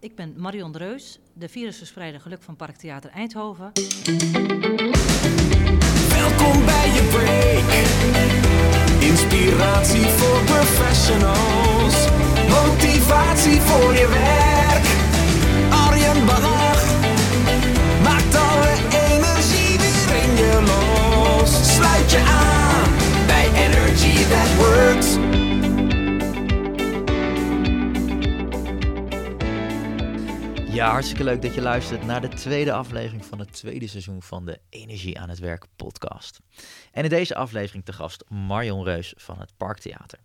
Ik ben Marion Dreus, de virusverspreider geluk van Parktheater Eindhoven. Welkom bij je break. Inspiratie voor professionals. Motivatie voor je werk. Arjen Bach maakt alle energie weer in je los. Sluit je aan bij Energy That Works. Ja, hartstikke leuk dat je luistert naar de tweede aflevering van het tweede seizoen van de Energie aan het Werk podcast. En in deze aflevering te gast Marion Reus van het Parktheater.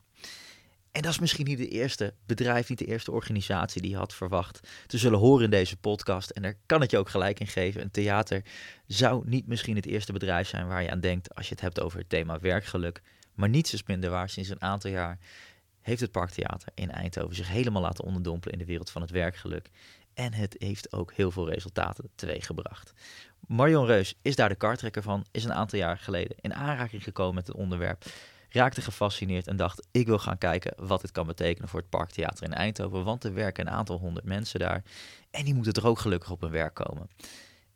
En dat is misschien niet de eerste bedrijf, niet de eerste organisatie die je had verwacht te zullen horen in deze podcast. En daar kan het je ook gelijk in geven. Een theater zou niet misschien het eerste bedrijf zijn waar je aan denkt als je het hebt over het thema werkgeluk. Maar niets is minder waar. Sinds een aantal jaar heeft het Parktheater in Eindhoven zich helemaal laten onderdompelen in de wereld van het werkgeluk. En het heeft ook heel veel resultaten teweeggebracht. Marion Reus is daar de kartrekker van, is een aantal jaar geleden in aanraking gekomen met het onderwerp, raakte gefascineerd en dacht: ik wil gaan kijken wat dit kan betekenen voor het Parktheater in Eindhoven, want er werken een aantal honderd mensen daar en die moeten toch ook gelukkig op hun werk komen.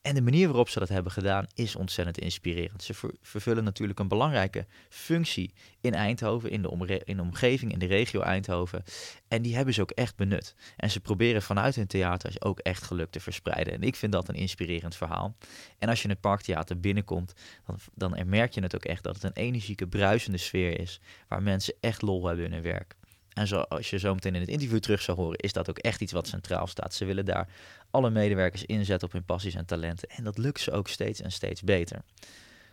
En de manier waarop ze dat hebben gedaan is ontzettend inspirerend. Ze vervullen natuurlijk een belangrijke functie in Eindhoven, in de, in omgeving, in de regio Eindhoven. En die hebben ze ook echt benut. En ze proberen vanuit hun theaters ook echt geluk te verspreiden. En ik vind dat een inspirerend verhaal. En als je in het Parktheater binnenkomt, dan, dan merk je het ook echt dat het een energieke, bruisende sfeer is. Waar mensen echt lol hebben in hun werk. En zoals je zo meteen in het interview terug zou horen, is dat ook echt iets wat centraal staat. Ze willen daar alle medewerkers inzetten op hun passies en talenten. En dat lukt ze ook steeds en steeds beter.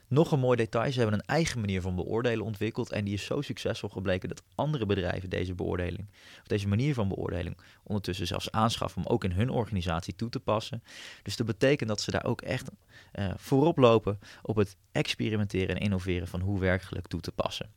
Nog een mooi detail, ze hebben een eigen manier van beoordelen ontwikkeld en die is zo succesvol gebleken dat andere bedrijven deze beoordeling, of deze manier van beoordeling, ondertussen zelfs aanschaffen om ook in hun organisatie toe te passen. Dus dat betekent dat ze daar ook echt uh, voorop lopen op het experimenteren en innoveren van hoe werkgeluk toe te passen.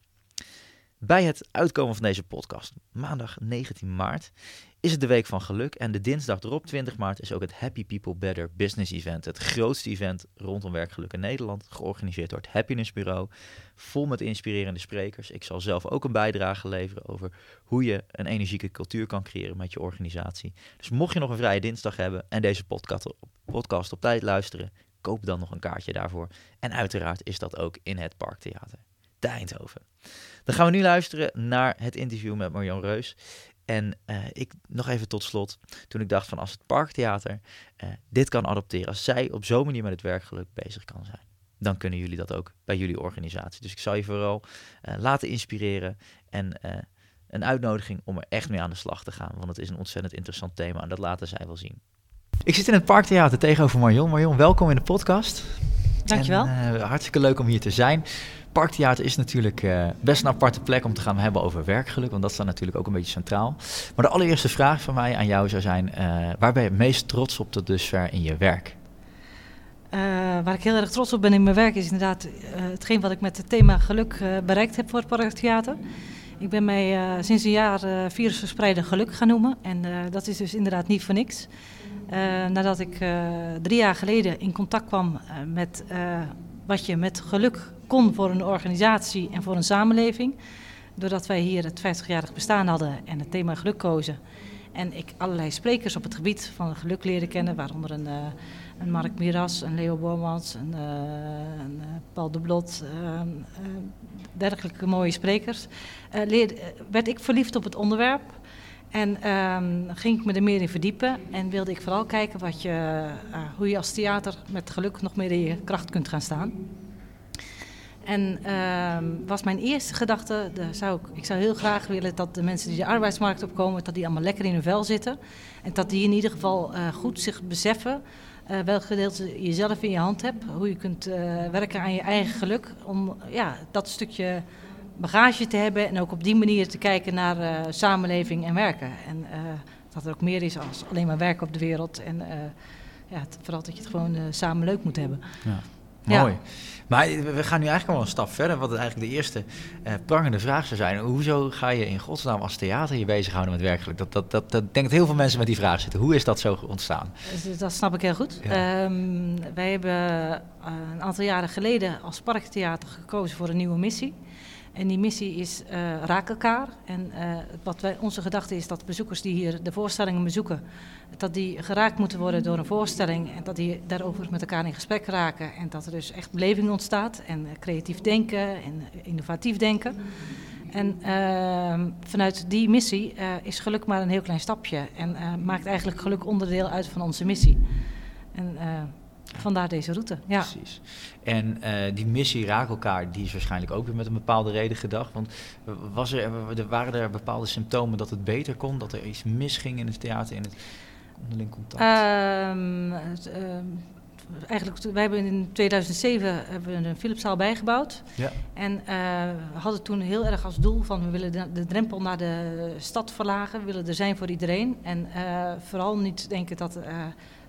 Bij het uitkomen van deze podcast, maandag 19 maart, is het de Week van Geluk. En de dinsdag erop, 20 maart, is ook het Happy People Better Business Event. Het grootste event rondom werkgeluk in Nederland, georganiseerd door het Happiness Bureau. Vol met inspirerende sprekers. Ik zal zelf ook een bijdrage leveren over hoe je een energieke cultuur kan creëren met je organisatie. Dus mocht je nog een vrije dinsdag hebben en deze podcast, podcast op tijd luisteren, koop dan nog een kaartje daarvoor. En uiteraard is dat ook in het Parktheater te Eindhoven. Dan gaan we nu luisteren naar het interview met Marjan Reus. En uh, ik nog even tot slot, toen ik dacht van als het Parktheater uh, dit kan adopteren, als zij op zo'n manier met het werkgeluk bezig kan zijn, dan kunnen jullie dat ook bij jullie organisatie. Dus ik zal je vooral uh, laten inspireren en een uitnodiging om er echt mee aan de slag te gaan, want het is een ontzettend interessant thema en dat laten zij wel zien. Ik zit in het Parktheater tegenover Marion. Marion, welkom in de podcast. Dankjewel. En, hartstikke leuk om hier te zijn. Parktheater is natuurlijk uh, best een aparte plek om te gaan hebben over werkgeluk, want dat staat natuurlijk ook een beetje centraal. Maar de allereerste vraag van mij aan jou zou zijn, uh, waar ben je het meest trots op tot dusver in je werk? Uh, waar ik heel erg trots op ben in mijn werk is inderdaad hetgeen wat ik met het thema geluk bereikt heb voor het Parktheater. Ik ben mij sinds een jaar virusverspreider geluk gaan noemen en dat is dus inderdaad niet voor niks. nadat ik drie jaar geleden in contact kwam met wat je met geluk kon voor een organisatie en voor een samenleving. Doordat wij hier het 50-jarig bestaan hadden en het thema geluk kozen. En ik allerlei sprekers op het gebied van geluk leerde kennen, waaronder een, uh, een Mark Miras, een Leo Bormans, een, uh, een Paul de Blot, uh, dergelijke mooie sprekers. Werd ik verliefd op het onderwerp en ehm, ging ik me er meer in verdiepen en wilde ik vooral kijken wat je, hoe je als theater met geluk nog meer in je kracht kunt gaan staan. En uh, was mijn eerste gedachte, zou ik, ik zou heel graag willen dat de mensen die de arbeidsmarkt opkomen, dat die allemaal lekker in hun vel zitten. En dat die in ieder geval uh, goed zich beseffen uh, welk gedeelte je zelf in je hand hebt. Hoe je kunt werken aan je eigen geluk. Om ja, dat stukje bagage te hebben en ook op die manier te kijken naar samenleving en werken. En dat er ook meer is als alleen maar werken op de wereld. En ja, vooral dat je het gewoon samen leuk moet hebben. Ja. Mooi. Maar we gaan nu eigenlijk al een stap verder. Wat eigenlijk de eerste prangende vraag zou zijn. Hoezo ga je in godsnaam als theater je bezighouden met werkelijk? Dat, dat, dat, dat denk dat heel veel mensen met die vraag zitten. Hoe is dat zo ontstaan? Dus dat snap ik heel goed. Ja. Um, wij hebben een aantal jaren geleden als parktheater gekozen voor een nieuwe missie. En die missie is eh, raak elkaar. En eh, wat wij, onze gedachte is dat bezoekers die hier de voorstellingen bezoeken, dat die geraakt moeten worden door een voorstelling en dat die daarover met elkaar in gesprek raken. En dat er dus echt beleving ontstaat en eh, creatief denken en innovatief denken. En ehm, vanuit die missie is geluk maar een heel klein stapje en maakt eigenlijk geluk onderdeel uit van onze missie. En vandaar deze route. Ja. Precies. En eh, die missie raak elkaar, die is waarschijnlijk ook weer met een bepaalde reden gedacht. Want was er, waren er bepaalde symptomen dat het beter kon, dat er iets misging in het theater, in het onderling contact? Ehm, het, ehm, eigenlijk, wij hebben in 2007 hebben we een Philipszaal bijgebouwd. ja. En we hadden toen heel erg als doel van we willen de, de drempel naar de stad verlagen, we willen er zijn voor iedereen. En eh, vooral niet denken dat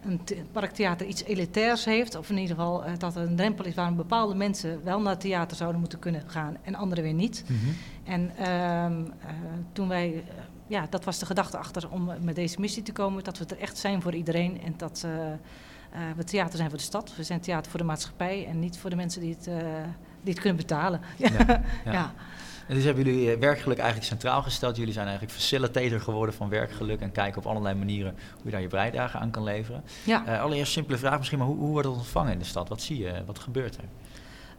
een the- parktheater iets elitairs heeft, of in ieder geval eh, dat er een drempel is waar bepaalde mensen wel naar het theater zouden moeten kunnen gaan en anderen weer niet. Mhm. En ehm, eh, toen wij, eh, ja, dat was de gedachte achter om met deze missie te komen, dat we er echt zijn voor iedereen en dat we theater zijn voor de stad, we zijn theater voor de maatschappij en niet voor de mensen die het, die het kunnen betalen. Ja, ja. ja. En dus hebben jullie eh, werkgeluk eigenlijk centraal gesteld. Jullie zijn eigenlijk facilitator geworden van werkgeluk en kijken op allerlei manieren hoe je daar je bijdrage aan kan leveren. Ja, Eh, allereerst simpele vraag misschien, maar hoe, hoe wordt het ontvangen in de stad? Wat zie je? Wat gebeurt er?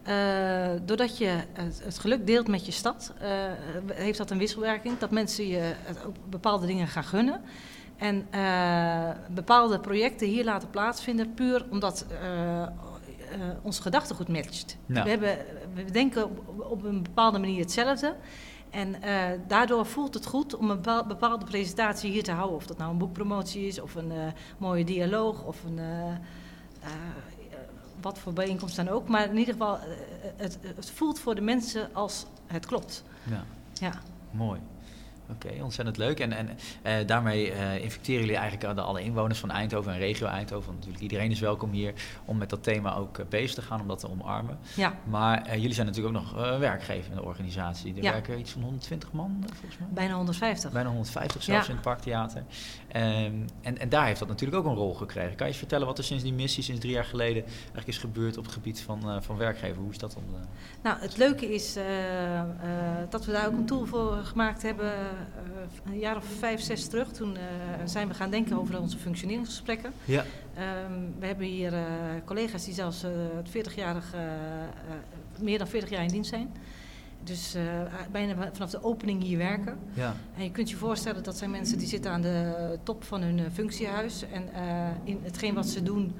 Eh, doordat je het, het geluk deelt met je stad, heeft dat een wisselwerking. Dat mensen je ook bepaalde dingen gaan gunnen. En bepaalde projecten hier laten plaatsvinden, puur omdat eh, eh, ons gedachtegoed matcht. We, hebben, we denken op, op een bepaalde manier hetzelfde. En eh, daardoor voelt het goed om een bepaal- bepaalde presentatie hier te houden. Of dat nou een boekpromotie is, of een eh, mooie dialoog, of een... wat voor bijeenkomst dan ook. Maar in ieder geval, het, het voelt voor de mensen als het klopt. Ja, Ja. mooi. Oké, ontzettend leuk. En, en eh, daarmee eh, inviteren jullie eigenlijk alle inwoners van Eindhoven en regio Eindhoven. Want natuurlijk iedereen is welkom hier om met dat thema ook eh, bezig te gaan, om dat te omarmen. ja, Maar jullie zijn natuurlijk ook nog werkgever in de organisatie. Er Ja. werken iets van 120 man volgens mij. bijna 150. Bijna 150 zelfs Ja. in het Parktheater. Ehm, en, en daar heeft dat natuurlijk ook een rol gekregen. Kan je eens vertellen wat er sinds die missie, sinds drie jaar geleden, eigenlijk is gebeurd op het gebied van, eh, van werkgeven? Hoe is dat dan? eh? Nou, het leuke is eh, dat we daar ook een tool voor gemaakt hebben. een jaar of vijf, zes terug. Toen zijn we gaan denken over onze functioneringsgesprekken. Ja. Ehm, we hebben hier collega's die zelfs eh, het 40-jarig, eh, eh, meer dan 40 jaar in dienst zijn. Dus eh, bijna vanaf de opening hier werken. Ja. En je kunt je voorstellen dat zijn mensen die zitten aan de top van hun eh, functiehuis. En eh, in hetgeen wat ze doen,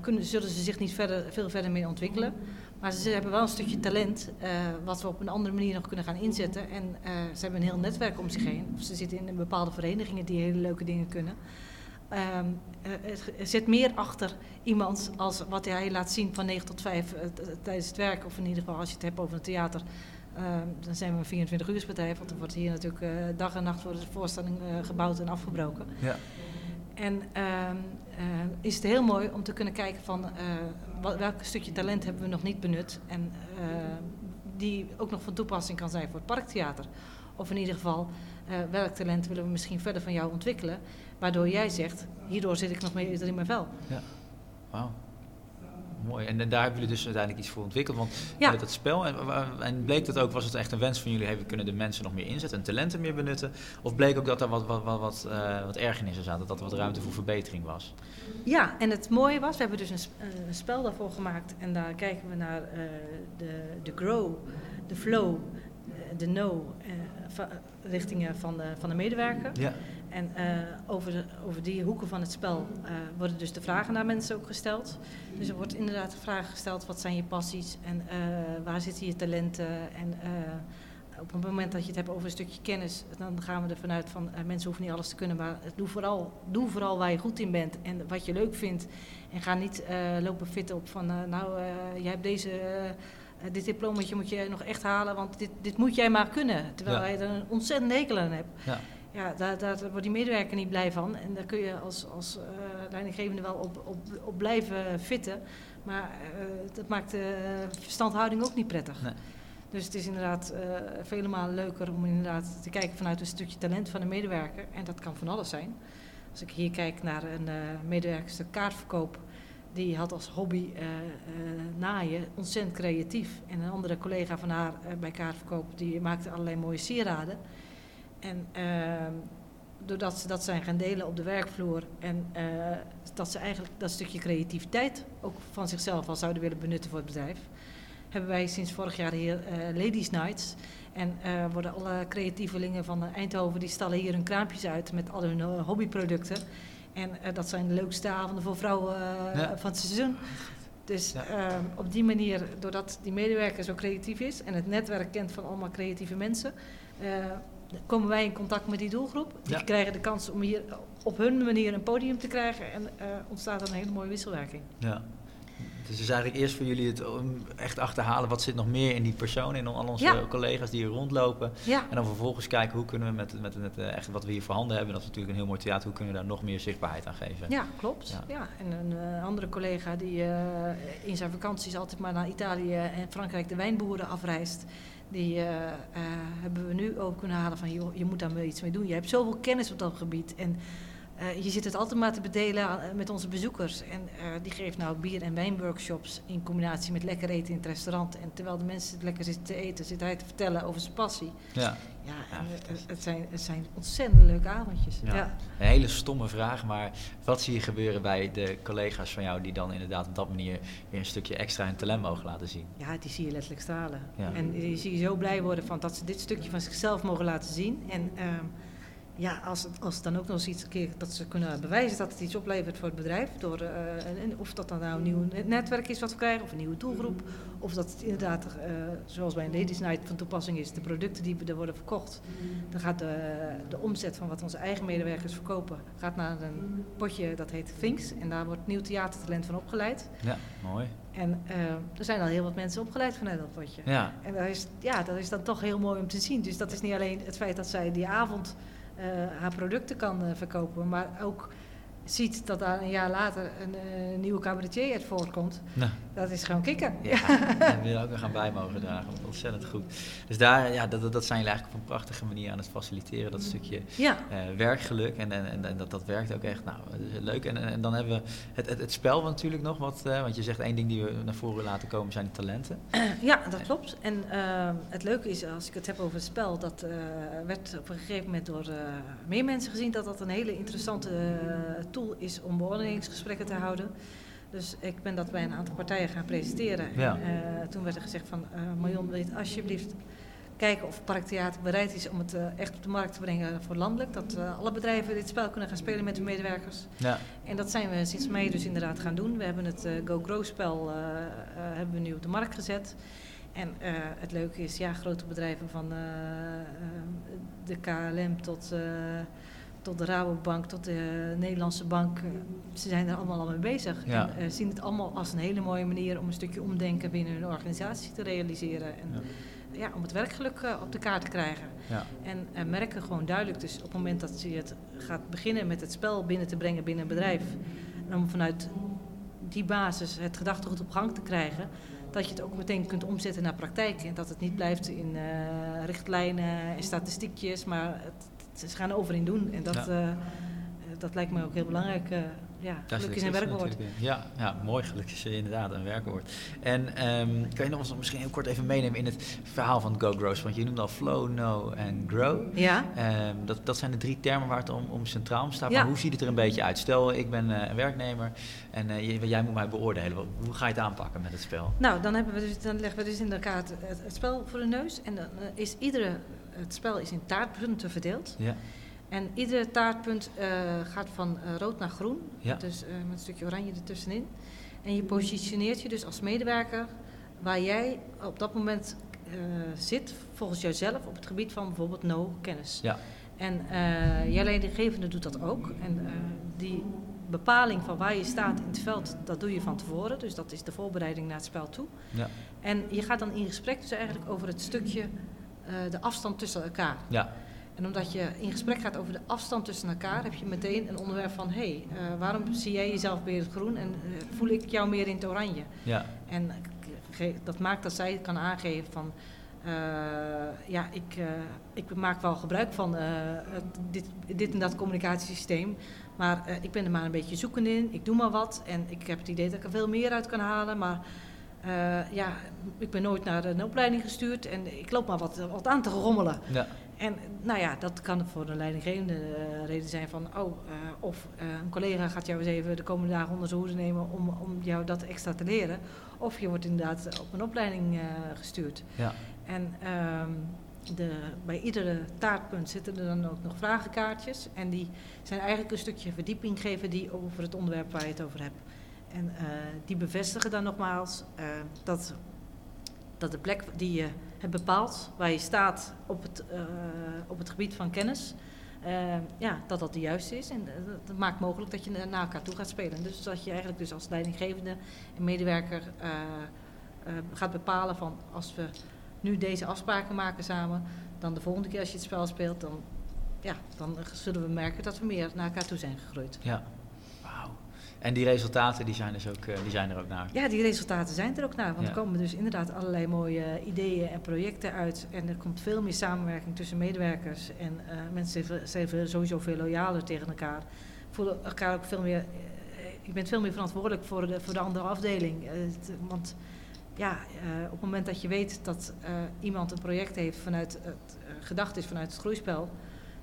kunnen, zullen ze zich niet verder, veel verder mee ontwikkelen. Maar ze hebben wel een stukje talent, wat we op een andere manier nog kunnen gaan inzetten. En ze hebben een heel netwerk om zich heen. Of ze zitten in bepaalde verenigingen die hele leuke dingen kunnen. Ehm, eh, het- er zit meer achter iemand als wat hij laat zien van 9 tot 5 eh, tijdens het werk. Of in ieder geval als je het hebt over een theater. Ehm, dan zijn we een 24 uursbedrijf, want er wordt hier natuurlijk eh, dag en nacht worden de voorstellingen eh, gebouwd en afgebroken. Ja. En ehm, eh, is het heel mooi om te kunnen kijken van eh, wat, welk stukje talent hebben we nog niet benut en eh, die ook nog van toepassing kan zijn voor het parktheater. Of in ieder geval, eh, welk talent willen we misschien verder van jou ontwikkelen, waardoor jij zegt, hierdoor zit ik nog meer in mijn vel. Wauw. Mooi. En, en daar hebben jullie dus uiteindelijk iets voor ontwikkeld. Want Ja. met dat spel, en, en bleek dat ook, was het echt een wens van jullie, hey, we kunnen de mensen nog meer inzetten en talenten meer benutten? Of bleek ook dat er wat, wat, wat, wat, eh, wat ergernissen zaten, dat er wat ruimte voor verbetering was? Ja, en het mooie was, we hebben dus een, eh, een spel daarvoor gemaakt. En daar kijken we naar eh, de, de grow, de flow, de no richtingen van de, van de medewerker. Ja. En eh, over, de, over die hoeken van het spel eh, worden dus de vragen naar mensen ook gesteld. Dus er wordt inderdaad de vraag gesteld, wat zijn je passies en eh, waar zitten je talenten? En op het moment dat je het hebt over een stukje kennis, dan gaan we ervan uit van mensen hoeven niet alles te kunnen, maar doe vooral, doe vooral waar je goed in bent en wat je leuk vindt. En ga niet lopen fitten op van, nou, jij hebt deze... dit diplomaatje moet je nog echt halen, want dit, dit moet jij maar kunnen. Terwijl Ja. je er een ontzettend hekel aan hebt. Ja. Ja, daar, daar wordt die medewerker niet blij van. En daar kun je als, als eh, leidinggevende wel op, op, op blijven fitten. Maar eh, dat maakt de verstandhouding ook niet prettig. Nee. Dus het is inderdaad eh, vele malen leuker om inderdaad te kijken vanuit een stukje talent van de medewerker. En dat kan van alles zijn. Als ik hier kijk naar een medewerkerster kaartverkoop die had als hobby naaien, ontzettend creatief. En een andere collega van haar bij kaartverkoop, die maakte allerlei mooie sieraden. En ehm, doordat ze dat zijn gaan delen op de werkvloer en eh, dat ze eigenlijk dat stukje creativiteit ook van zichzelf al zouden willen benutten voor het bedrijf, hebben wij sinds vorig jaar hier eh, Ladies Nights. En eh, worden alle creatievelingen van Eindhoven, die stallen hier hun kraampjes uit met al hun hobbyproducten. En dat zijn de leukste avonden voor vrouwen Ja. van het seizoen. Dus Ja. ehm, op die manier, doordat die medewerker zo creatief is en het netwerk kent van allemaal creatieve mensen, komen wij in contact met die doelgroep. Die Ja. krijgen de kans om hier op hun manier een podium te krijgen en eh, ontstaat er een hele mooie wisselwerking. Ja. Dus het is eigenlijk eerst voor jullie het om echt achterhalen wat zit nog meer in die persoon, in al onze Ja. collega's die hier rondlopen. Ja, En dan vervolgens kijken hoe kunnen we met, met, met eh, echt wat we hier voorhanden hebben, dat is natuurlijk een heel mooi theater, hoe kunnen we daar nog meer zichtbaarheid aan geven. Ja, klopt. Ja. Ja. En een eh, andere collega die in zijn vakanties altijd maar naar Italië en Frankrijk de wijnboeren afreist. Die eh, eh, hebben we nu ook kunnen halen van, joh, je moet daar wel iets mee doen. Je hebt zoveel kennis op dat gebied. En eh, je zit het altijd maar te bedelen aan- met onze bezoekers. En eh, die geeft nou bier- en wijnworkshops in combinatie met lekker eten in het restaurant. En terwijl de mensen lekker zitten te eten, zit hij te vertellen over zijn passie. Ja. Ja, eh, het, zijn, het zijn ontzettend leuke avondjes. Ja. ja. Een hele stomme vraag, maar wat zie je gebeuren bij de collega's van jou die dan inderdaad op dat manier weer een stukje extra hun talent mogen laten zien? Ja, die zie je letterlijk stralen. Ja. En die zie je zo blij worden van dat ze dit stukje van zichzelf mogen laten zien. En ehm, ja, als het, als het dan ook nog eens iets een keer dat ze kunnen bewijzen dat het iets oplevert voor het bedrijf. Door, eh, en of dat dan nou een nieuw netwerk is wat we krijgen, of een nieuwe doelgroep. Of dat het inderdaad, eh, zoals bij een Ladies Night van toepassing is, de producten die er worden verkocht. Dan gaat de, de omzet van wat onze eigen medewerkers verkopen, gaat naar een potje dat heet Things. En daar wordt nieuw theatertalent van opgeleid. Ja, mooi. En eh, er zijn al heel wat mensen opgeleid vanuit dat potje. Ja, En dat is, ja, dat is dan toch heel mooi om te zien. Dus dat is niet alleen het feit dat zij die avond eh, haar producten kan eh, verkopen, maar ook ziet dat daar een jaar later een eh, nieuwe cabaretier uit voortkomt. nou, Dat is gewoon kicken. ja. en we ook nog aan bij mogen dragen. Ontzettend goed. Dus daar, ja, dat, dat- zijn jullie eigenlijk op een prachtige manier aan het faciliteren, dat stukje Ja, eh, werkgeluk. En, en, en, en dat, dat werkt ook echt. Nou, is leuk. En, en, dan hebben we het, het, het spel natuurlijk nog wat. eh, want je zegt één ding die we naar voren laten komen zijn die talenten. ja, dat klopt. En eh, het leuke is, als ik het heb over het spel, dat eh, werd op een gegeven moment door eh, meer mensen gezien dat dat een hele interessante eh, tool is om beoordelingsgesprekken te houden. Dus ik ben dat bij een aantal partijen gaan presenteren. Ja. En, eh, toen werd er gezegd van, eh Marion, wil je het alsjeblieft kijken of Parktheater bereid is om het eh, echt op de markt te brengen voor landelijk. Dat alle bedrijven dit spel kunnen gaan spelen met hun medewerkers. Ja, En dat zijn we sinds mei dus inderdaad gaan doen. We hebben het eh, Go Grow spel hebben we nu op de markt gezet. En het leuke is, ja, grote bedrijven van de KLM tot, tot de Rabobank, tot de Nederlandse bank, eh, ze zijn er allemaal al mee bezig. Ja. En eh, zien het allemaal als een hele mooie manier om een stukje omdenken binnen hun organisatie te realiseren. En Ja. ja. om het werkgeluk eh, op de kaart te krijgen. ja. En merken gewoon duidelijk, dus op het moment dat je het gaat beginnen met het spel binnen te brengen binnen een bedrijf, en om vanuit die basis het gedachtegoed op gang te krijgen, dat je het ook meteen kunt omzetten naar praktijk. En dat het niet blijft in richtlijnen en statistiekjes, maar het, ze gaan over in doen. En dat, Ja. eh, dat lijkt me ook heel belangrijk. eh, ja, geluk zit is een werkwoord. Ja, ja, mooi. Gelukkig is inderdaad een werkwoord. En ehm, kan je nog eens misschien heel kort even meenemen in het verhaal van Go Grows? Want je noemde al flow, know en grow. Ja, Ehm, dat, dat zijn de drie termen waar het om, om centraal om staat. Ja. Maar hoe ziet het er een beetje uit? Stel, ik ben eh, een werknemer en eh, jij moet mij beoordelen. Hoe ga je het aanpakken met het spel? Nou, dan, hebben we dus, dan leggen we dus in de kaart het, het spel voor de neus. En dan eh, is iedere, het spel is in taartpunten verdeeld. Ja, En iedere taartpunt eh, gaat van eh, rood naar groen. Ja. Dus eh, met een stukje oranje ertussenin. En je positioneert je dus als medewerker waar jij op dat moment zit, volgens jouzelf, op het gebied van bijvoorbeeld no kennis. ja, En jij leidinggevende doet dat ook. En die bepaling van waar je staat in het veld, dat doe je van tevoren. Dus dat is de voorbereiding naar het spel toe. ja, En je gaat dan in gesprek dus eigenlijk over het stukje, de afstand tussen elkaar. ja, En omdat je in gesprek gaat over de afstand tussen elkaar, heb je meteen een onderwerp van: hé, hey, eh, waarom zie jij jezelf meer in het groen en eh, voel ik jou meer in het oranje? ja, En dat maakt dat zij kan aangeven van. eh, ja, ik, eh, ik maak wel gebruik van eh, dit, dit en dat communicatiesysteem. Maar eh, ik ben er maar een beetje zoekend in. Ik doe maar wat. En ik heb het idee dat ik er veel meer uit kan halen. Maar eh, ja, ik ben nooit naar een opleiding gestuurd. En ik loop maar wat, wat aan te rommelen. Ja. En nou ja, dat kan voor een leidinggevende eh, reden zijn van... oh, eh, of een collega gaat jou eens even de komende dagen onder zijn hoede nemen... om, om jou dat extra te leren. Of je wordt inderdaad op een opleiding gestuurd. Ja. En ehm, de, bij iedere taartpunt zitten er dan ook nog vragenkaartjes. En die zijn eigenlijk een stukje verdieping geven die over het onderwerp waar je het over hebt. En eh, die bevestigen dan nogmaals eh, dat, dat de plek die je hebt bepaald, waar je staat op het, eh, op het gebied van kennis, ja, dat dat de juiste is. En dat, maakt mogelijk dat je naar elkaar toe gaat spelen. Dus dat je eigenlijk dus als leidinggevende en medewerker gaat bepalen van als we nu deze afspraken maken samen, dan de volgende keer als je het spel speelt, dan, ja, dan zullen we merken dat we meer naar elkaar toe zijn gegroeid. Ja. En die resultaten die zijn, dus ook, eh, die zijn er ook naar. Ja, die resultaten zijn er ook naar. Want Ja. er komen dus inderdaad allerlei mooie ideeën en projecten uit. En er komt veel meer samenwerking tussen medewerkers. En eh, mensen zijn- sowieso veel loyaler tegen elkaar. Voelen elkaar ook veel meer. eh, je bent veel meer verantwoordelijk voor de, voor de andere afdeling. Want ja, op het moment dat je weet dat iemand een project heeft vanuit het gedacht is vanuit het groeispel.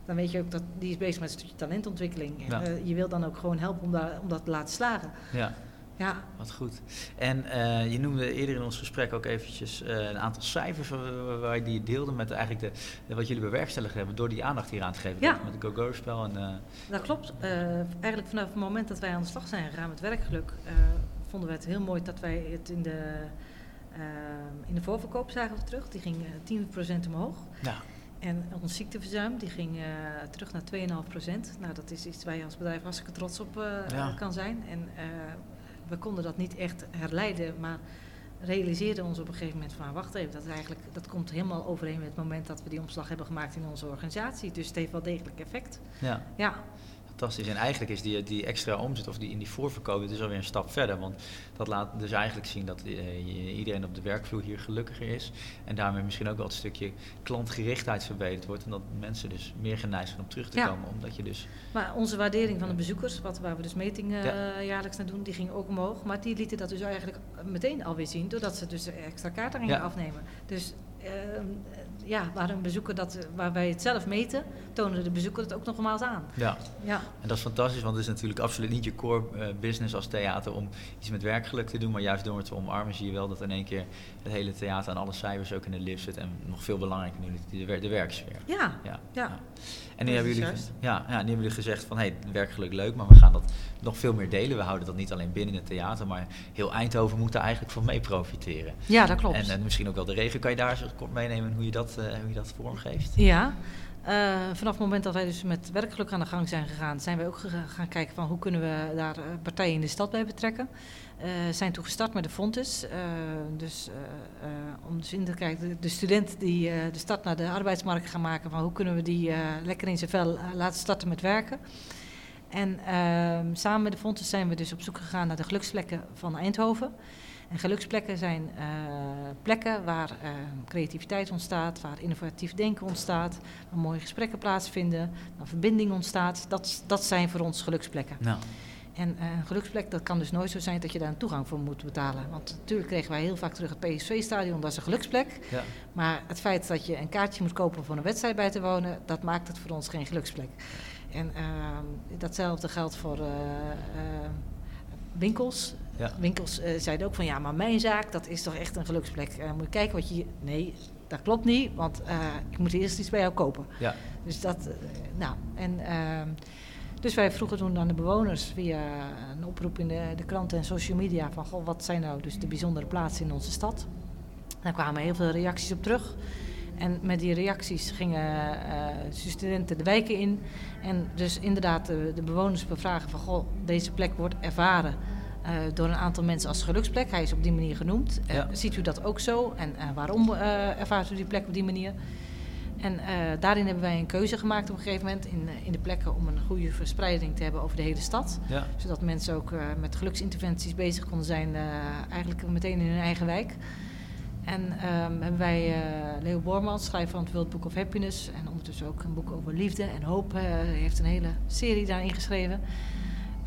Dan weet je ook dat die is bezig met een stukje talentontwikkeling. En Ja. eh, je wil dan ook gewoon helpen om, daar, om dat te laten slagen. Ja. Ja, Wat goed. En eh, je noemde eerder in ons gesprek ook eventjes eh, een aantal cijfers wa- wa- waar je die deelde met eigenlijk de, wat jullie bewerkstelligd hebben door die aandacht hier aan te geven. Ja. Met het Go-Go-spel. En, Dat klopt. Eigenlijk vanaf het moment dat wij aan de slag zijn gegaan met werkgeluk, vonden we het heel mooi dat wij het in de, in de voorverkoop zagen terug. Die ging eh, 10% omhoog. ja. En ons ziekteverzuim die ging eh, terug naar 2,5%. Nou, dat is iets waar je als bedrijf hartstikke trots op eh, Ja. kan zijn. En eh, we konden dat niet echt herleiden, maar realiseerden ons op een gegeven moment van, wacht even, dat, eigenlijk, dat komt helemaal overeen met het moment dat we die omslag hebben gemaakt in onze organisatie. Dus het heeft wel degelijk effect. ja, Ja, fantastisch. En eigenlijk is die, die extra omzet of die in die voorverkoop, het is alweer een stap verder. Want dat laat dus eigenlijk zien dat eh, iedereen op de werkvloer hier gelukkiger is. En daarmee misschien ook wel het stukje klantgerichtheid verbeterd wordt. En dat mensen dus meer geneigd zijn om terug te Ja. komen. Omdat je dus, Maar onze waardering van de bezoekers, wat, waar we dus metingen Ja. eh, jaarlijks naar doen, die ging ook omhoog. Maar die lieten dat dus eigenlijk meteen alweer zien, doordat ze dus extra kaarten gingen Ja. afnemen. Dus ehm, ja, waar een bezoeker dat, waar wij het zelf meten, tonen de bezoeker het ook nogmaals aan. ja. Ja, En dat is fantastisch, want het is natuurlijk absoluut niet je core eh, business als theater om iets met werkgeluk te doen. Maar juist door het te omarmen zie je wel dat in één keer het hele theater en alle cijfers ook in de lift zit. En nog veel belangrijker nu de, de werksfeer. ja, Ja, ja. En nu hebben, jullie, ja, ja, nu hebben jullie gezegd van hey, werkgeluk leuk, maar we gaan dat nog veel meer delen. We houden dat niet alleen binnen het theater, maar heel Eindhoven moet daar eigenlijk van mee profiteren. ja dat klopt. En, en misschien ook wel de regio. Kan je daar eens kort meenemen hoe je dat, eh, hoe je dat vormgeeft? Ja, eh, vanaf het moment dat wij dus met werkgeluk aan de gang zijn gegaan, zijn wij ook gaan kijken van hoe kunnen we daar eh, partijen in de stad bij betrekken. Eh zijn toen gestart met de Fontes. dus om dus in te kijken, de, de student die de start naar de arbeidsmarkt gaan maken, van hoe kunnen we die lekker in zijn vel laten starten met werken. En ehm, samen met de Fontes zijn we dus op zoek gegaan naar de geluksplekken van Eindhoven. En geluksplekken zijn eh, plekken waar eh, creativiteit ontstaat, waar innovatief denken ontstaat, waar mooie gesprekken plaatsvinden, waar verbinding ontstaat. Dat, dat zijn voor ons geluksplekken. Nou, En eh, een geluksplek, dat kan dus nooit zo zijn dat je daar een toegang voor moet betalen. Want natuurlijk kregen wij heel vaak terug het PSV-stadion, dat is een geluksplek. ja. Maar het feit dat je een kaartje moet kopen om voor een wedstrijd bij te wonen, dat maakt het voor ons geen geluksplek. En ehm, datzelfde geldt voor winkels. Ja. Winkels eh, zeiden ook van ja, maar mijn zaak, dat is toch echt een geluksplek. Eh, moet je kijken wat je. hier- Nee, dat klopt niet, want eh, ik moet eerst iets bij jou kopen. ja. Dus dat, nou, en ehm, dus wij vroegen toen aan de bewoners via een oproep in de, de kranten en social media van, goh, wat zijn nou dus de bijzondere plaatsen in onze stad? Daar kwamen heel veel reacties op terug. En met die reacties gingen studenten de wijken in. En dus inderdaad de, de bewoners bevragen van, goh, deze plek wordt ervaren eh, door een aantal mensen als geluksplek. Hij is op die manier genoemd. Eh, Ja. ziet u dat ook zo? En eh, waarom ervaart u die plek op die manier? En daarin hebben wij een keuze gemaakt op een gegeven moment in, in de plekken om een goede verspreiding te hebben over de hele stad. ja. Zodat mensen ook met geluksinterventies bezig konden zijn, eigenlijk meteen in hun eigen wijk. En ehm, hebben wij uh, Leo Bormans, schrijver van het World Book of Happiness. En ondertussen ook een boek over liefde en hoop. Hij heeft een hele serie daarin geschreven.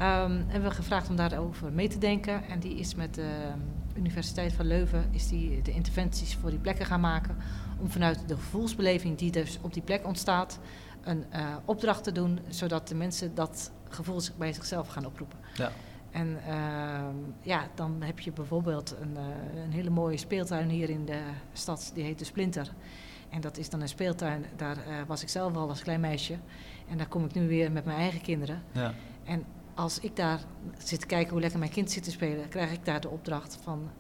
Um, hebben we gevraagd om daarover mee te denken. En die is met de Universiteit van Leuven is die de interventies voor die plekken gaan maken. Om vanuit de gevoelsbeleving die dus op die plek ontstaat, een uh, opdracht te doen. Zodat de mensen dat gevoel bij zichzelf gaan oproepen. Ja. En uh, ja, dan heb je bijvoorbeeld een, uh, een, hele mooie speeltuin hier in de stad, die heet de Splinter. En dat is dan een speeltuin, daar uh, was ik zelf al als klein meisje. En daar kom ik nu weer met mijn eigen kinderen. Ja. En als ik daar zit te kijken hoe lekker mijn kind zit te spelen, krijg ik daar de opdracht van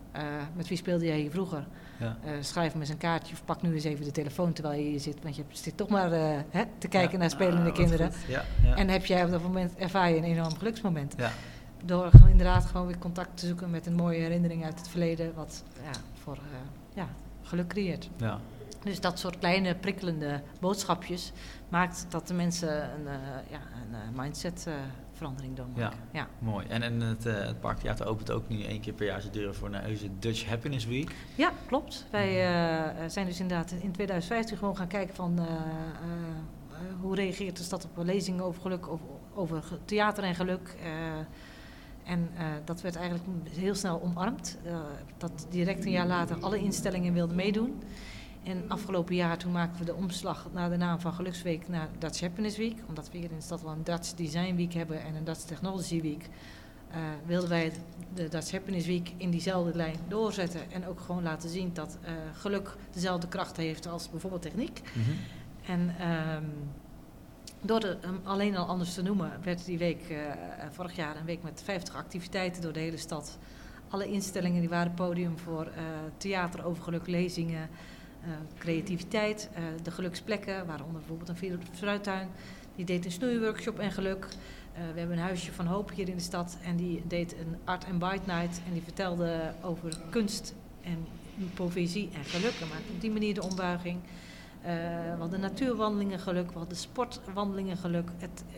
met wie speelde jij hier vroeger? Ja. schrijf hem eens een kaartje of pak nu eens even de telefoon terwijl je hier zit. Want je zit toch maar hè, te kijken ja. naar spelende Ah, kinderen. Ja, En heb jij op dat moment ervaar je een enorm geluksmoment. Ja. Door inderdaad gewoon weer contact te zoeken met een mooie herinnering uit het verleden, wat ja, voor ja, geluk creëert. Ja. Dus dat soort kleine prikkelende boodschapjes maakt dat de mensen een, ja, een uh, mindsetverandering doormaken. Ja, ja, mooi. En, en het, het Parktheater opent ook nu één keer per jaar zijn deuren voor een heuse Dutch Happiness Week. Ja, klopt. Wij zijn dus inderdaad in 2015 gewoon gaan kijken van hoe reageert de stad op lezingen over geluk, of over theater en geluk. En uh, dat werd eigenlijk heel snel omarmd. Uh, dat direct een jaar later alle instellingen wilden meedoen. En afgelopen jaar toen maakten we de omslag naar de naam van Geluksweek naar Dutch Happiness Week. Omdat we hier in de stad wel een Dutch Design Week hebben en een Dutch Technology Week. Uh, wilden wij de Dutch Happiness Week in diezelfde lijn doorzetten. En ook gewoon laten zien dat geluk dezelfde kracht heeft als bijvoorbeeld techniek. Mm -hmm. En door de, um, alleen al anders te noemen, werd die week uh, vorig jaar een week met 50 activiteiten door de hele stad. Alle instellingen die waren podium voor theater, overgeluk, lezingen, creativiteit. de geluksplekken, waaronder bijvoorbeeld een fruittuin. Die deed een snoeiworkshop en geluk. we hebben een huisje van hoop hier in de stad en die deed een art and bite night. En die vertelde over kunst en poëzie en geluk. En maakte op die manier de ombuiging. Uh, we hadden natuurwandelingen geluk, we hadden sportwandelingen geluk. Het uh,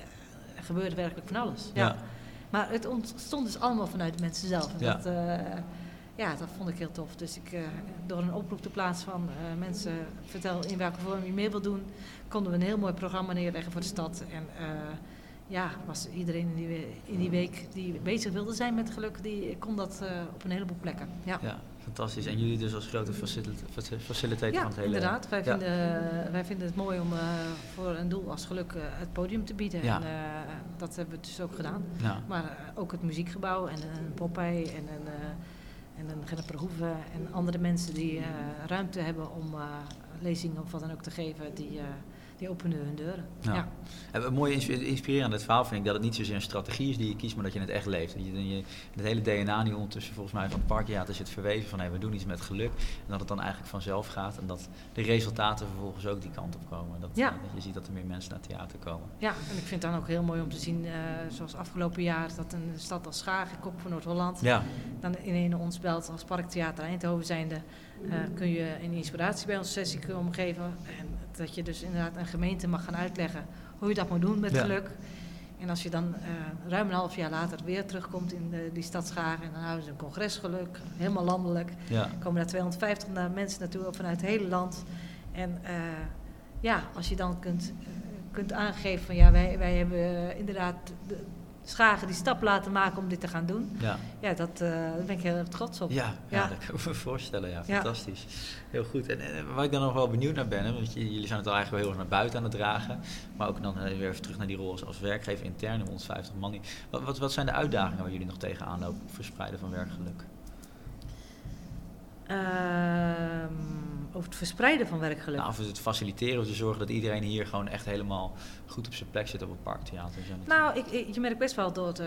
gebeurde werkelijk van alles. Ja. Ja. Maar het ontstond dus allemaal vanuit de mensen zelf. En Ja. Dat, uh, ja, dat vond ik heel tof. Dus ik, uh, door een oproep te plaatsen van uh, mensen, vertel in welke vorm je mee wil doen, konden we een heel mooi programma neerleggen voor de stad. En uh, ja, was iedereen in die, in die week die bezig wilde zijn met geluk, die kon dat op een heleboel plekken. Ja. Ja, fantastisch. En jullie dus als grote facilita facilitator Ja, van het hele... inderdaad. Wij Ja. vinden, wij vinden het mooi om voor een doel als geluk het podium te bieden. Ja. En dat hebben we dus ook gedaan. Maar ook het muziekgebouw en een Popeye en een, en een Gerrit Verhoeven en andere mensen die uh, ruimte hebben om uh, lezingen of wat dan ook te geven, die, uh, die openen hun deuren. Ja. Ja. En een mooi insp- inspirerend het verhaal vind ik dat het niet zozeer een strategie is die je kiest, maar dat je het echt leeft. Dat je, je, het hele DNA nu ondertussen volgens mij van het parktheater zit verweven van hey, we doen iets met geluk. En dat het dan eigenlijk vanzelf gaat en dat de resultaten vervolgens ook die kant op komen. Dat, Ja. eh, dat je ziet dat er meer mensen naar het theater komen. Ja, en ik vind het dan ook heel mooi om te zien, uh, zoals afgelopen jaar, dat een stad als Schagen, Kop van Noord-Holland, Ja, dan in een ons belt als Parktheater Eindhoven zijnde, uh, kun je een inspiratie bij onze sessie komen geven. En dat je dus inderdaad een gemeente mag gaan uitleggen hoe je dat moet doen met Ja. geluk. En als je dan uh, ruim een half jaar later weer terugkomt in de, die stad Schagen, en dan houden ze een congresgeluk, helemaal landelijk. ja, komen daar 250 na- mensen naartoe vanuit het hele land. En uh, ja, als je dan kunt, uh, kunt aangeven van ja, wij, wij hebben inderdaad de Schagen die stap laten maken om dit te gaan doen. ja. Ja, dat, uh, daar ben ik heel erg trots op. Ja, ja. Ja. dat kan ik me voorstellen. Ja, fantastisch. Heel goed. En, en waar ik dan nog wel benieuwd naar ben, hè, want jullie zijn het al eigenlijk wel heel erg naar buiten aan het dragen, maar ook dan eh, weer even terug naar die rol als, als werkgever intern, om ons 50 man. Wat, wat, wat zijn de uitdagingen waar jullie nog tegenaan lopen verspreiden van werkgeluk? Ehm, over het verspreiden van werkgeluk. Nou, of het faciliteren of te zorgen dat iedereen hier gewoon echt helemaal goed op zijn plek zit op het parktheater. Nou, ik, ik- je merkt best wel door het, eh,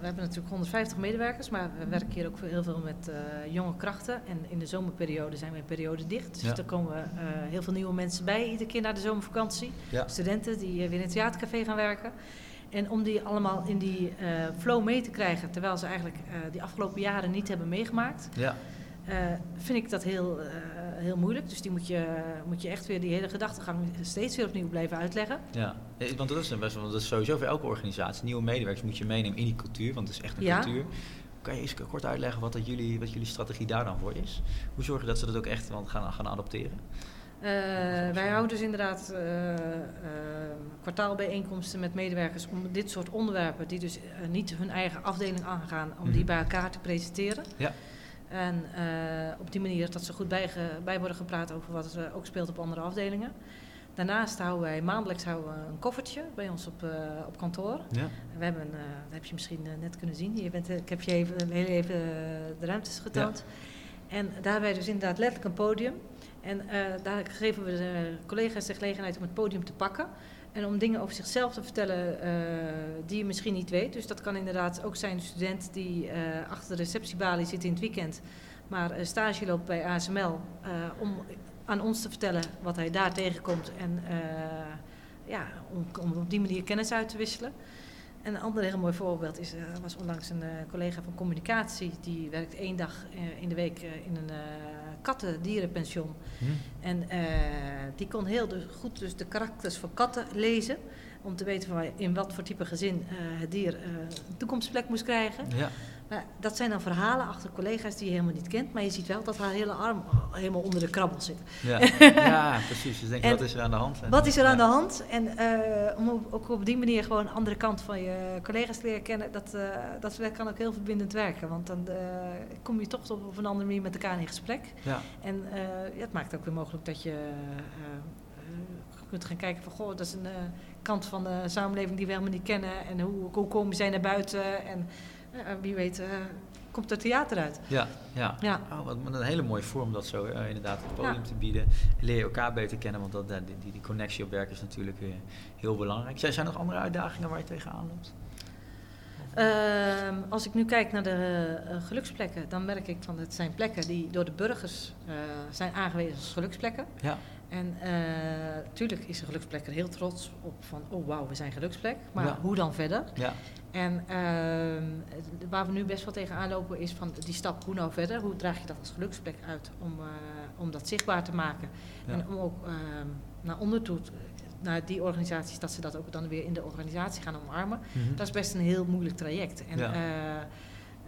we hebben natuurlijk 150 medewerkers, maar we werken hier ook heel veel met eh, jonge krachten. En in de zomerperiode zijn we een periode dicht. Dus Ja. er komen eh, heel veel nieuwe mensen bij iedere keer na de zomervakantie. Ja. Studenten die weer in het theatercafé gaan werken. En om die allemaal in die flow mee te krijgen, terwijl ze eigenlijk die afgelopen jaren niet hebben meegemaakt, Ja, eh, vind ik dat heel, eh, heel moeilijk. Dus die moet je, moet je echt weer die hele gedachtegang steeds weer opnieuw blijven uitleggen. ja. Eh, Want dat is, best wel, dat is sowieso voor elke organisatie. Nieuwe medewerkers moet je meenemen in die cultuur, want het is echt een Ja. cultuur. kan je eens kort uitleggen wat, dat jullie, wat jullie strategie daar dan voor is? Hoe zorg je dat ze dat ook echt gaan, gaan adopteren? Wij houden dus inderdaad kwartaalbijeenkomsten met medewerkers om dit soort onderwerpen, die dus niet hun eigen afdeling aangaan, om die Mhm. bij elkaar te presenteren. Ja. En eh, op die manier dat ze goed bij, bij worden gepraat over wat er ook speelt op andere afdelingen. Daarnaast houden wij maandelijks houden we een koffertje bij ons op, eh, op kantoor. Ja. We hebben, eh, dat heb je misschien eh, net kunnen zien. Je bent, eh, ik heb je even, heel even eh, de ruimtes getoond. En daar hebben wij dus inderdaad letterlijk een podium. En eh, daar geven we de collega's de gelegenheid om het podium te pakken. En om dingen over zichzelf te vertellen eh, die je misschien niet weet. Dus dat kan inderdaad ook zijn een student die eh, achter de receptiebalie zit in het weekend. Maar eh, stage loopt bij ASML. om aan ons te vertellen wat hij daar tegenkomt. En ja, om op die manier kennis uit te wisselen. En een ander heel mooi voorbeeld is, eh, was onlangs een eh, collega van communicatie. Die werkt één dag eh, in de week in een eh kattendierenpension. Hm. En die kon heel dus goed dus de karakters van katten lezen. Om te weten van in wat voor type gezin het dier een toekomstplek moest krijgen. Ja. Maar dat zijn dan verhalen achter collega's die je helemaal niet kent. Maar je ziet wel dat haar hele arm helemaal onder de krabbel zit. Ja. ja, precies. Dus denk je, En wat is er aan de hand? En- Wat is er aan ja. de hand? En eh, om ook op die manier gewoon een andere kant van je collega's te leren kennen, dat, eh, dat kan ook heel verbindend werken. Want dan eh, kom je toch op, op een andere manier met elkaar in gesprek. Ja. En eh, ja, het maakt ook weer mogelijk dat je kunt gaan kijken van, goh, dat is een kant van de samenleving die we helemaal niet kennen. En hoe, hoe komen zij naar buiten? En wie weet, eh, komt er theater uit. Ja, ja. Ja. Oh, wat een hele mooie vorm dat zo eh, inderdaad het podium Ja. te bieden. Leer je elkaar beter kennen, want dat, eh, die, die, die connectie op werk is natuurlijk heel belangrijk. Zijn zijn er nog andere uitdagingen waar je tegenaan loopt? Ehm, als ik nu kijk naar de eh, geluksplekken, dan merk ik van het zijn plekken die door de burgers eh, zijn aangewezen als geluksplekken. Ja. En natuurlijk is een geluksplek er heel trots op van, oh wauw, we zijn geluksplek. Maar Ja. hoe dan verder? Ja. En ehm, waar we nu best wel tegenaan lopen is van die stap, hoe nou verder? Hoe draag je dat als geluksplek uit om, eh, om dat zichtbaar te maken? Ja. En om ook ehm, naar onder toe, naar die organisaties, dat ze dat ook dan weer in de organisatie gaan omarmen. Mhm. Dat is best een heel moeilijk traject. En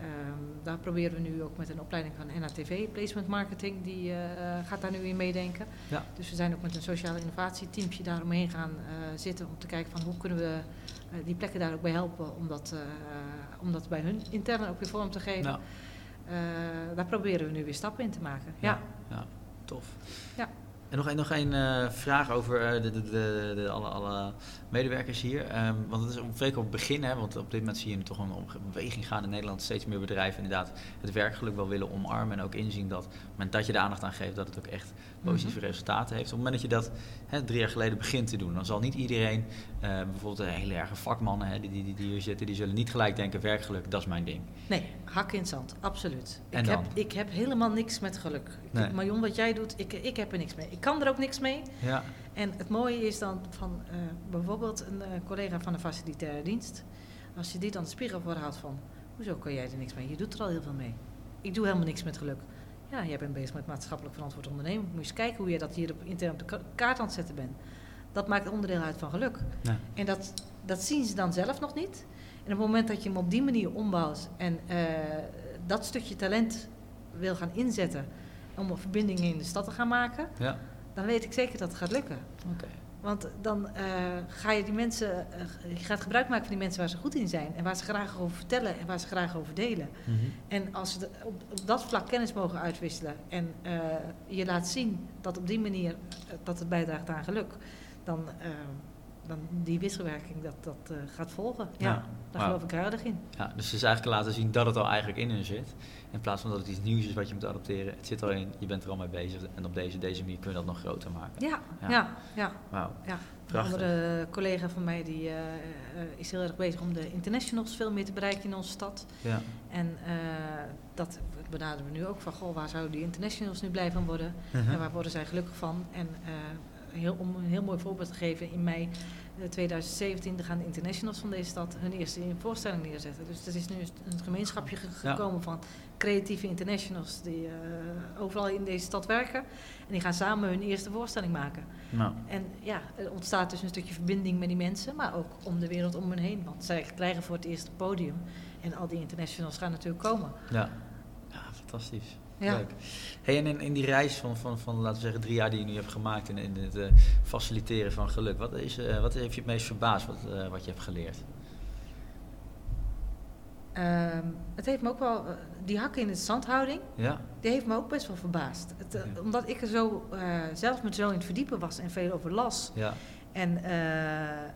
Ja. eh, ehm, daar proberen we nu ook met een opleiding van NATV, Placement Marketing, die eh, eh, gaat daar nu in meedenken. Ja. Dus we zijn ook met een sociale innovatieteampje daaromheen gaan eh, zitten om te kijken van hoe kunnen we die plekken daar ook bij helpen om dat, om dat bij hun intern ook weer vorm te geven. Ja. Daar proberen we nu weer stappen in te maken. Ja. ja, tof. Ja. En nog nog een eh, vraag over eh, de, de, de, alle, alle medewerkers hier. Ehm, want het is zeker op het begin, hè, want op dit moment zie je toch een beweging gaan in Nederland. Steeds meer bedrijven inderdaad het werkgeluk wel willen omarmen. En ook inzien dat op dat je de aandacht aan geeft, dat het ook echt positieve Mhm. resultaten heeft. Op het moment dat je dat hè, drie jaar geleden begint te doen, dan zal niet iedereen, eh, bijvoorbeeld de hele erge vakmannen hè, die, die, die hier zitten, die zullen niet gelijk denken, werkgeluk, dat is mijn ding. Nee, hak in het zand, absoluut. En ik, dan? heb, ik heb helemaal niks met geluk. Ik- Nee. Marion, wat jij doet, ik, ik heb er niks mee. Ik kan er ook niks mee. Ja, En het mooie is dan van eh, bijvoorbeeld een eh, collega van de facilitaire dienst. Als je die dan de spiegel voorhoudt van, hoezo kan jij er niks mee? Je doet er al heel veel mee. Ik doe helemaal niks met geluk. Ja, jij bent bezig met maatschappelijk verantwoord ondernemen. Moet je eens kijken hoe je dat hier op, intern op de ka- kaart aan het zetten bent. Dat maakt onderdeel uit van geluk. Ja. En dat, dat zien ze dan zelf nog niet. En op het moment dat je hem op die manier ombouwt en eh, dat stukje talent wil gaan inzetten om verbindingen in de stad te gaan maken, ja. dan weet ik zeker dat het gaat lukken. oké. Want dan eh, ga je die mensen, eh, je gaat gebruik maken van die mensen waar ze goed in zijn en waar ze graag over vertellen en waar ze graag over delen. Mhm. En als ze de- op, op dat vlak kennis mogen uitwisselen en eh, je laat zien dat op die manier dat het bijdraagt aan geluk, dan, dan die wisselwerking dat, dat eh, gaat volgen. Ja, Ja. daar geloof ik heilig in. Ja, dus het is eigenlijk laten zien dat het al eigenlijk in hun zit. In plaats van dat het iets nieuws is wat je moet adopteren. Het zit al in, je bent er al mee bezig. En op deze, deze manier kun je dat nog groter maken. Ja, Ja. ja. Wauw. ja. Een andere collega van mij die, eh, eh, is heel erg bezig om de internationals veel meer te bereiken in onze stad. Ja. En dat benaderen we nu ook van, goh, waar zouden die internationals nu blij van worden? Mhm. En waar worden zij gelukkig van? En heel, om een heel mooi voorbeeld te geven, in mei eh, 2017 dan gaan de internationals van deze stad hun eerste voorstelling neerzetten. Dus er is nu een gemeenschapje Ja. gekomen van creatieve internationals die eh, overal in deze stad werken. En die gaan samen hun eerste voorstelling maken. Nou, En ja, er ontstaat dus een stukje verbinding met die mensen, maar ook om de wereld om hen heen. Want zij krijgen voor het eerst een podium. En al die internationals gaan natuurlijk komen. Ja, ja fantastisch. Ja. Leuk. Hey, en in, in die reis van, van, van, laten we zeggen, drie jaar die je nu hebt gemaakt in, in het eh, faciliteren van geluk, wat, is, eh, wat heeft je het meest verbaasd wat, eh, wat je hebt geleerd? Ehm, het heeft me ook wel, die hakken in de zandhouding, Ja, die heeft me ook best wel verbaasd. Het, Ja. Omdat ik er zo, zelf met zo in het verdiepen was en veel over las. ja, En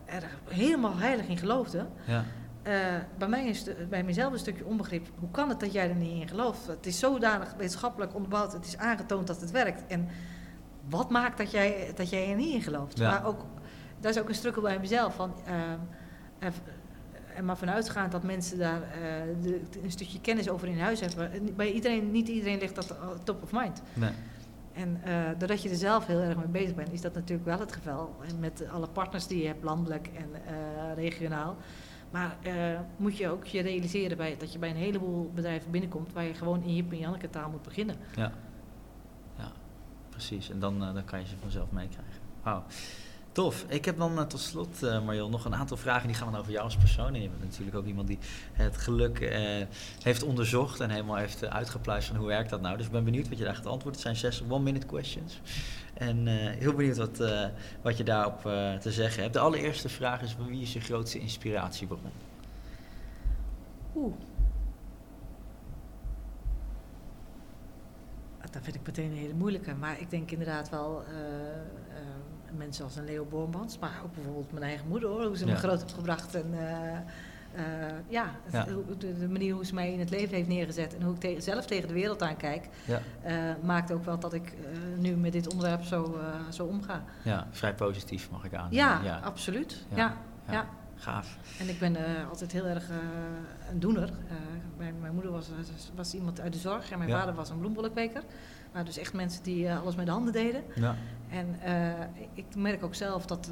er helemaal heilig in geloofde. ja, Eh, bij, mij is de- bij mezelf een stukje onbegrip. Hoe kan het dat jij er niet in gelooft? Het is zodanig wetenschappelijk onderbouwd. Het is aangetoond dat het werkt. En wat maakt dat jij, dat jij er niet in gelooft? Ja. Maar ook, dat is ook een struggle bij mezelf. Van, ehm, er, er maar vanuitgaand dat mensen daar eh, de, een stukje kennis over in huis hebben. En Bij iedereen, niet iedereen ligt dat eh, top of mind. nee, En eh, doordat je er zelf heel erg mee bezig bent, is dat natuurlijk wel het geval. En met alle partners die je hebt, landelijk en eh, regionaal. Maar eh, moet je ook je realiseren bij, dat je bij een heleboel bedrijven binnenkomt waar je gewoon in Janneke taal moet beginnen. ja, ja, precies. En dan, eh, dan kan je ze vanzelf meekrijgen. Wauw. Tof. Ik heb dan eh, tot slot, eh Mariel, nog een aantal vragen die gaan over jou als persoon. En je bent natuurlijk ook iemand die het geluk eh, heeft onderzocht en helemaal heeft uh, uitgepluist van hoe werkt dat nou. Dus ik ben benieuwd wat je daar gaat antwoorden. Het zijn zes one-minute questions. En uh, heel benieuwd wat, uh, wat je daarop uh, te zeggen hebt. De allereerste vraag is, wie is je grootste inspiratiebron? Oeh. Dat vind ik meteen een hele moeilijke. Maar ik denk inderdaad wel uh, mensen als een Leo Boormans. Maar ook bijvoorbeeld mijn eigen moeder hoor. Hoe ze ja. me groot heeft gebracht. En uh, ja, ja. De, de, manier hoe ze mij in het leven heeft neergezet. En hoe ik te zelf tegen de wereld aankijk. Ja. maakt ook wel dat ik nu met dit onderwerp zo, zo omga. Ja, vrij positief mag ik aan. Ja, ja. absoluut. ja. ja. Gaaf. En ik ben uh, altijd heel erg uh, een doener. Mijn, mijn, moeder was, was, iemand uit de zorg en mijn ja. vader was een bloembolkweker. Maar dus echt mensen die alles met de handen deden. Ja. En ik merk ook zelf dat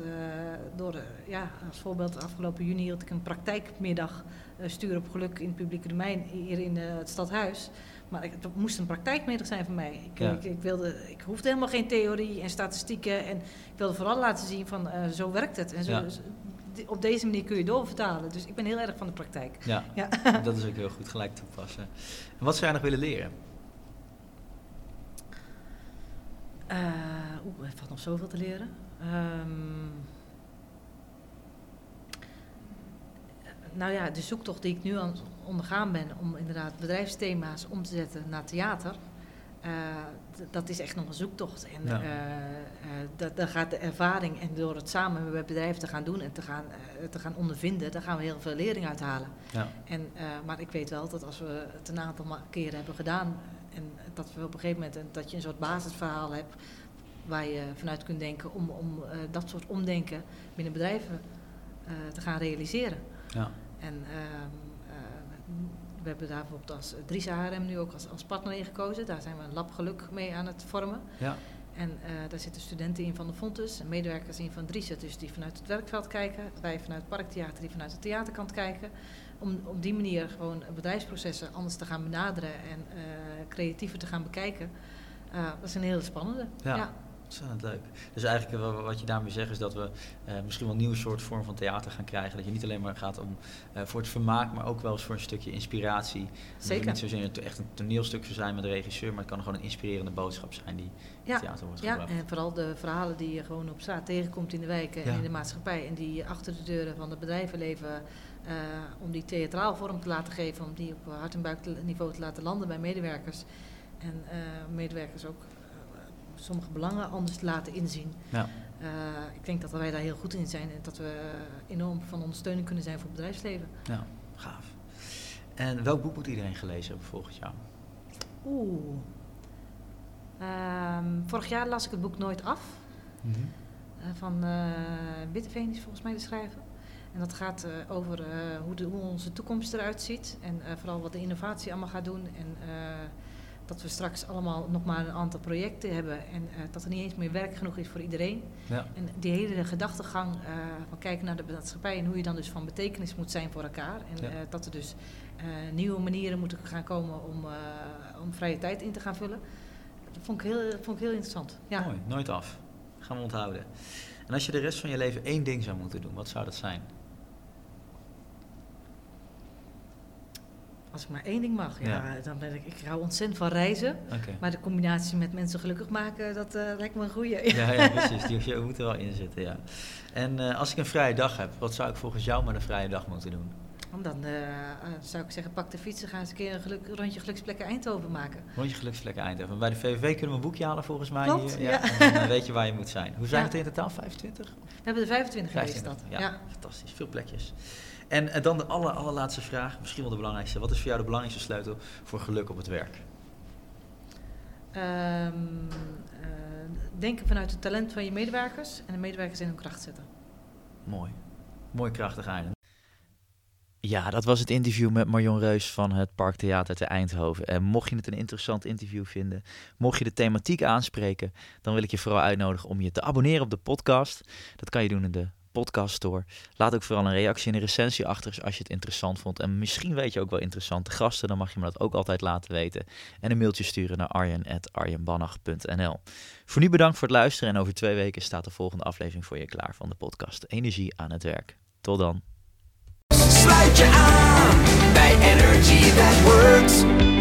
door, ja, als voorbeeld, afgelopen juni hield ik een praktijkmiddag stuur op geluk in het publieke domein hier in het stadhuis. Maar het moest een praktijkmiddag zijn voor mij. Ik, ja. ik, ik, wilde, ik hoefde helemaal geen theorie en statistieken. En ik wilde vooral laten zien van zo werkt het. En zo, ja op deze manier kun je doorvertalen. Dus ik ben heel erg van de praktijk. Ja, ja. dat is ook heel goed gelijk toepassen. En wat zou jij nog willen leren? Uh, Oeh, er valt nog zoveel te leren. Um, nou ja, de zoektocht die ik nu aan ondergaan ben om inderdaad bedrijfsthema's om te zetten naar theater. Uh, dat is echt nog een zoektocht. En ja. uh, uh, daar gaat de ervaring en door het samen met bedrijven te gaan doen en te gaan, te gaan ondervinden, daar gaan we heel veel lering uithalen. Ja. En, maar ik weet wel dat als we het een aantal keren hebben gedaan en dat we op een gegeven moment dat je een soort basisverhaal hebt waar je vanuit kunt denken om, om dat soort omdenken binnen bedrijven te gaan realiseren. Ja. En we hebben daar bijvoorbeeld als Dries HRM nu ook als, als partner in gekozen. Daar zijn we een lab geluk mee aan het vormen. Ja. En uh, daar zitten studenten in van de Fontes medewerkers in van Dries, dus die vanuit het werkveld kijken. Wij vanuit het parktheater die vanuit de theaterkant kijken. Om op die manier gewoon bedrijfsprocessen anders te gaan benaderen en uh, creatiever te gaan bekijken. Uh, dat is een hele spannende. Ja. ja. Ontzettend leuk. Dus eigenlijk wat je daarmee zegt is dat we uh, misschien wel een nieuwe soort vorm van theater gaan krijgen. Dat je niet alleen maar gaat om uh, voor het vermaak, maar ook wel eens voor een stukje inspiratie. Zeker. Het niet zozeer echt een toneelstuk zou zijn met de regisseur, maar het kan gewoon een inspirerende boodschap zijn die ja. theater wordt ja, gebracht. en vooral de verhalen die je gewoon op straat tegenkomt in de wijken ja. en in de maatschappij. En die achter de deuren van het bedrijvenleven, uh, om die theatraal vorm te laten geven, om die op hart- en buikniveau te laten landen bij medewerkers. En medewerkers ook sommige belangen anders te laten inzien. Ja. Uh, ik denk dat wij daar heel goed in zijn en dat we enorm van ondersteuning kunnen zijn voor het bedrijfsleven. Ja, gaaf. En welk boek moet iedereen gelezen hebben volgens jou? Oeh. Um, vorig jaar las ik het boek Nooit Af. Mm -hmm. uh, van uh, Witteveen is volgens mij de schrijver. En dat gaat over hoe, de, hoe, onze toekomst eruit ziet. En vooral wat de innovatie allemaal gaat doen. En dat we straks allemaal nog maar een aantal projecten hebben en uh, dat er niet eens meer werk genoeg is voor iedereen. Ja. En die hele gedachtegang uh, van kijken naar de maatschappij en hoe je dan dus van betekenis moet zijn voor elkaar. En ja. uh, dat er dus nieuwe manieren moeten gaan komen om, om vrije tijd in te gaan vullen. Dat vond ik heel, vond ik heel interessant. Ja. Mooi, nooit af. Gaan we onthouden. En als je de rest van je leven één ding zou moeten doen, wat zou dat zijn? Als ik maar één ding mag, ja, Ja. dan ben ik, ik hou ontzettend van reizen. Maar de combinatie met mensen gelukkig maken, dat eh, lijkt me een goeie. Ja, ja, precies. Die die moet er wel in zitten, ja. En eh, als ik een vrije dag heb, wat zou ik volgens jou met een vrije dag moeten doen? Dan eh, zou ik zeggen, pak de fiets en ga eens een keer een geluk, rondje geluksplekken Eindhoven maken. Rondje Geluksvlekken Eindhoven. Bij de VVV kunnen we een boekje halen volgens mij Klopt, hier. ja. En dan weet je waar je moet zijn. Hoe zijn Ja. het in totaal? 25? We hebben er 25 geweest 25, dat. Ja, Ja. fantastisch. Veel plekjes. En eh, dan de aller, allerlaatste vraag, misschien wel de belangrijkste. Wat is voor jou de belangrijkste sleutel voor geluk op het werk? Ehm, eh, denken vanuit het talent van je medewerkers en de medewerkers in hun kracht zetten. Mooi. Mooi krachtig einde. Ja, dat was het interview met Marion Reus van het Parktheater te Eindhoven. En mocht je het een interessant interview vinden, mocht je de thematiek aanspreken, dan wil ik je vooral uitnodigen om je te abonneren op de podcast. Dat kan je doen in de podcast store. Laat ook vooral een reactie en een recensie achter als je het interessant vond. En misschien weet je ook wel interessante gasten, dan mag je me dat ook altijd laten weten. En een mailtje sturen naar arjen.arjenbannach.nl. Voor nu bedankt voor het luisteren en over twee weken staat de volgende aflevering voor je klaar van de podcast Energie aan het werk. Tot dan. Je aan bij Energy That Works.